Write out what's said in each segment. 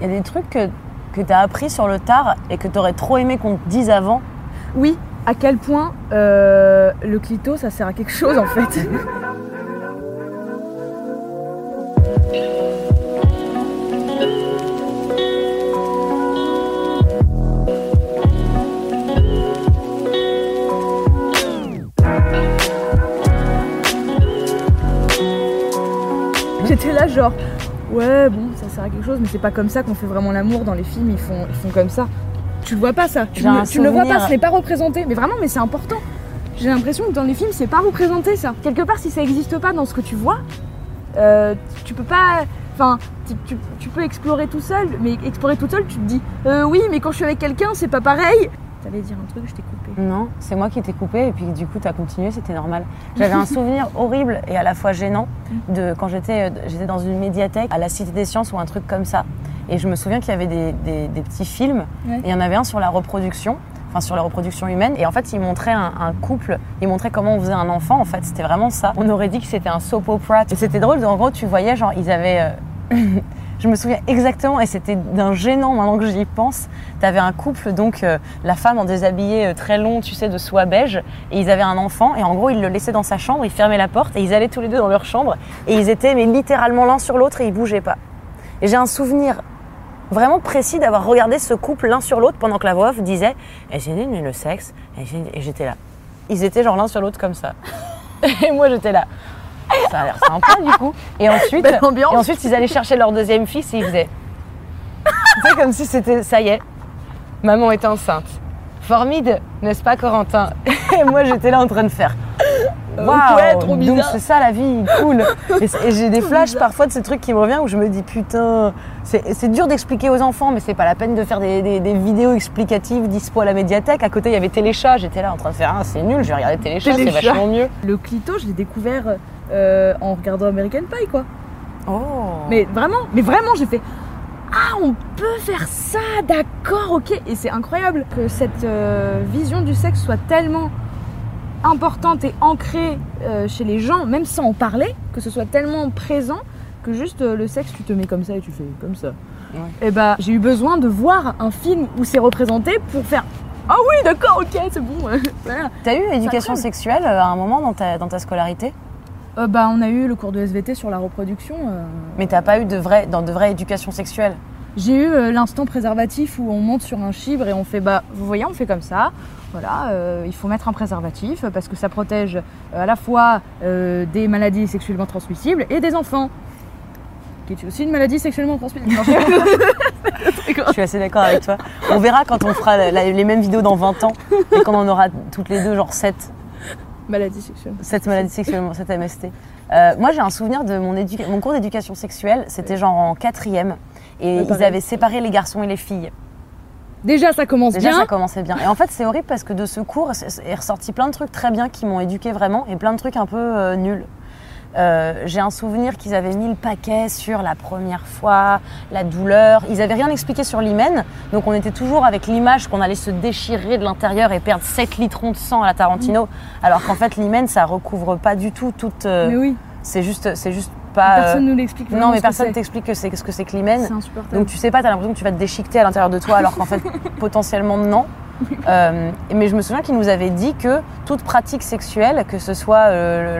Il y a des trucs que, que tu as appris sur le tard et que tu aurais trop aimé qu'on te dise avant. Oui, à quel point euh, le clito, ça sert à quelque chose en fait. J'étais là genre, ouais bon, ça sert à quelque chose, mais c'est pas comme ça qu'on fait vraiment l'amour dans les films, ils font, ils font comme ça. Tu le vois pas ça, tu, ne, un tu ne le vois pas, ce n'est pas représenté, mais vraiment, mais c'est important. J'ai l'impression que dans les films, c'est pas représenté ça. Quelque part, si ça existe pas dans ce que tu vois, euh, tu peux pas. Enfin, tu, tu- tu peux explorer tout seul, mais explorer tout seul, tu te dis, euh, oui, mais quand je suis avec quelqu'un, c'est pas pareil. T'allais dire un truc, je t'ai coupé. Non, c'est moi qui t'ai coupé et puis du coup tu as continué, c'était normal. J'avais un souvenir horrible et à la fois gênant de quand j'étais euh, j'étais dans une médiathèque à la Cité des Sciences ou un truc comme ça. Et je me souviens qu'il y avait des, des- des petits films Ouais. et il y en avait un sur la reproduction, enfin sur la reproduction humaine. Et en fait, il montrait un, un couple, il montrait comment on faisait un enfant. En fait, c'était vraiment ça. On aurait dit que c'était un soap opera. Et c'était drôle, en gros, tu voyais, genre, ils avaient. euh, Je me souviens exactement, et c'était d'un gênant maintenant que j'y pense. T'avais un couple, donc euh, la femme en déshabillé euh, très long, tu sais, de soie beige, et ils avaient un enfant, et en gros, ils le laissaient dans sa chambre, ils fermaient la porte, et ils allaient tous les deux dans leur chambre, et ils étaient, mais littéralement l'un sur l'autre, et ils bougeaient pas. Et j'ai un souvenir vraiment précis d'avoir regardé ce couple l'un sur l'autre pendant que la voix disait Et j'ai dit, le sexe, et j'étais là. Ils étaient genre l'un sur l'autre comme ça. Et moi, j'étais là. Ça a l'air sympa du coup. Et ensuite, Belle ambiance. et ensuite, ils allaient chercher leur deuxième fils et ils faisaient. tu sais, comme si c'était. Ça y est, maman est enceinte. Formide, n'est-ce pas, Corentin? Et moi, j'étais là en train de faire. Waouh ouais, trop Donc c'est ça la vie, cool. Et, c'est- et j'ai des flashs parfois de ces trucs qui me reviennent où je me dis putain, c'est c'est dur d'expliquer aux enfants, mais c'est pas la peine de faire des, des- des vidéos explicatives dispo à la médiathèque. À côté, euh, en regardant American Pie, quoi. Oh. Mais vraiment, mais vraiment, j'ai fait Ah, on peut faire ça, d'accord, ok. Et c'est incroyable que cette euh, vision du sexe soit tellement importante et ancrée euh, chez les gens, même sans en parler, que ce soit tellement présent que juste euh, le sexe, tu te mets comme ça et tu fais comme ça. Et bah, j'ai eu besoin de voir un film où c'est représenté pour faire Ah oui, d'accord, ok, c'est bon. voilà. T'as eu éducation sexuelle à un moment dans ta, dans ta scolarité? Euh, bah, on a eu le cours de SVT sur la reproduction. euh, Mais t'as pas eu de vraie, dans de vraie éducation sexuelle J'ai eu euh, l'instant préservatif où on monte sur un chibre et on fait bah vous voyez on fait comme ça. Voilà, euh, il faut mettre un préservatif parce que ça protège à la fois des maladies sexuellement transmissibles et des enfants. Qui est aussi une maladie sexuellement transmissible. Je- suis assez d'accord avec toi. On verra quand on fera la- les mêmes vidéos dans 20 ans et quand on en aura toutes les deux, genre 7. Maladie sexuelle. Cette maladie sexuellement, cette MST. Euh, moi, j'ai un souvenir de mon, mon cours d'éducation sexuelle. C'était genre en quatrième. Et Ouais, ils avaient séparé les garçons et les filles. Déjà ça commence Déjà, bien. ça commençait bien. Et en fait, c'est horrible parce que de ce cours est ressorti plein de trucs très bien qui m'ont éduqué vraiment et plein de trucs un peu euh, nuls. Euh, j'ai un souvenir qu'ils avaient mis le paquet sur la première fois, la douleur. Ils avaient rien expliqué sur l'hymen, donc on était toujours avec l'image qu'on allait se déchirer de l'intérieur et perdre 7 litrons de sang à la Tarantino, alors qu'en fait l'hymen ça recouvre pas du tout toute. euh, Mais oui, C'est juste, c'est juste pas. personne euh, nous l'explique. vraiment Non, mais personne t'explique que c'est ce que c'est que l'hymen. Donc tu sais pas, t'as l'impression que tu vas te déchiqueter à l'intérieur de toi, alors qu'en fait potentiellement non. Euh, mais je me souviens qu'il nous avait dit que toute pratique sexuelle, que ce soit euh,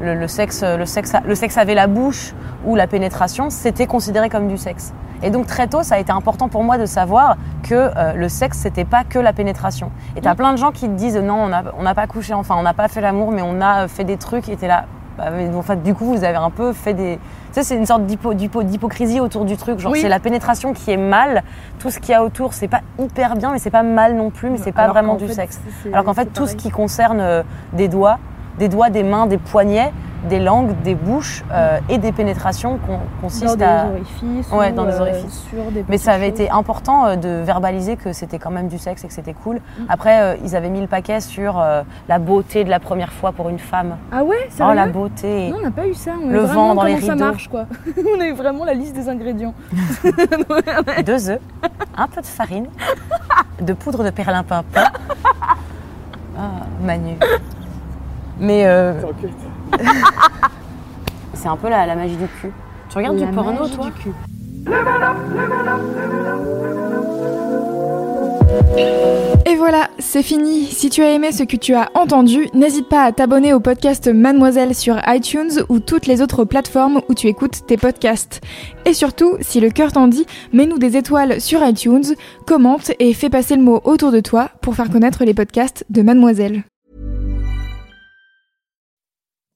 le, le- le sexe, le sexe, le sexe avec la bouche ou la pénétration, c'était considéré comme du sexe. Et donc très tôt, ça a été important pour moi de savoir que euh, le sexe, c'était pas que la pénétration. Et t'as plein de gens qui te disent non, on n'a on n'a pas couché, enfin on n'a pas fait l'amour, mais on a fait des trucs. Et t'es là. Bah, mais en fait, du coup, vous avez un peu fait des. Tu sais, c'est une sorte d'hypo- d'hypo- d'hypocrisie autour du truc. Genre, Oui. c'est la pénétration qui est mal. Tout ce qu'il y a autour, c'est pas hyper bien, mais c'est pas mal non plus, mais c'est pas Alors vraiment du fait, sexe. Alors qu'en fait, tout ce qui concerne euh, des doigts, des doigts, des mains, des poignets, des langues, des bouches euh, et des pénétrations qu'on consiste Dans des à. orifices. Ouais, ou, dans des euh, orifices. sur des Mais ça avait été important euh, de verbaliser que c'était quand même du sexe et que c'était cool. Mm. Après, euh, ils avaient mis le paquet sur euh, la beauté de la première fois pour une femme. Ah ouais, Oh, sérieux? la beauté. Non, on n'a pas eu ça. On Le a vraiment vent dans les comment ça rideaux. marche, quoi. on a eu vraiment la liste des ingrédients. Deux œufs, un peu de farine, de poudre de perlimpinpin. Ah, Manu. Mais euh, c'est un peu la, la magie du cul. Tu regardes La du porno, magie toi du cul. Et voilà, c'est fini. Si tu as aimé ce que tu as entendu, n'hésite pas à t'abonner au podcast Mademoiselle sur iTunes ou toutes les autres plateformes où tu écoutes tes podcasts. Et surtout, si le cœur t'en dit, mets-nous des étoiles sur iTunes, commente et fais passer le mot autour de toi pour faire connaître les podcasts de Mademoiselle.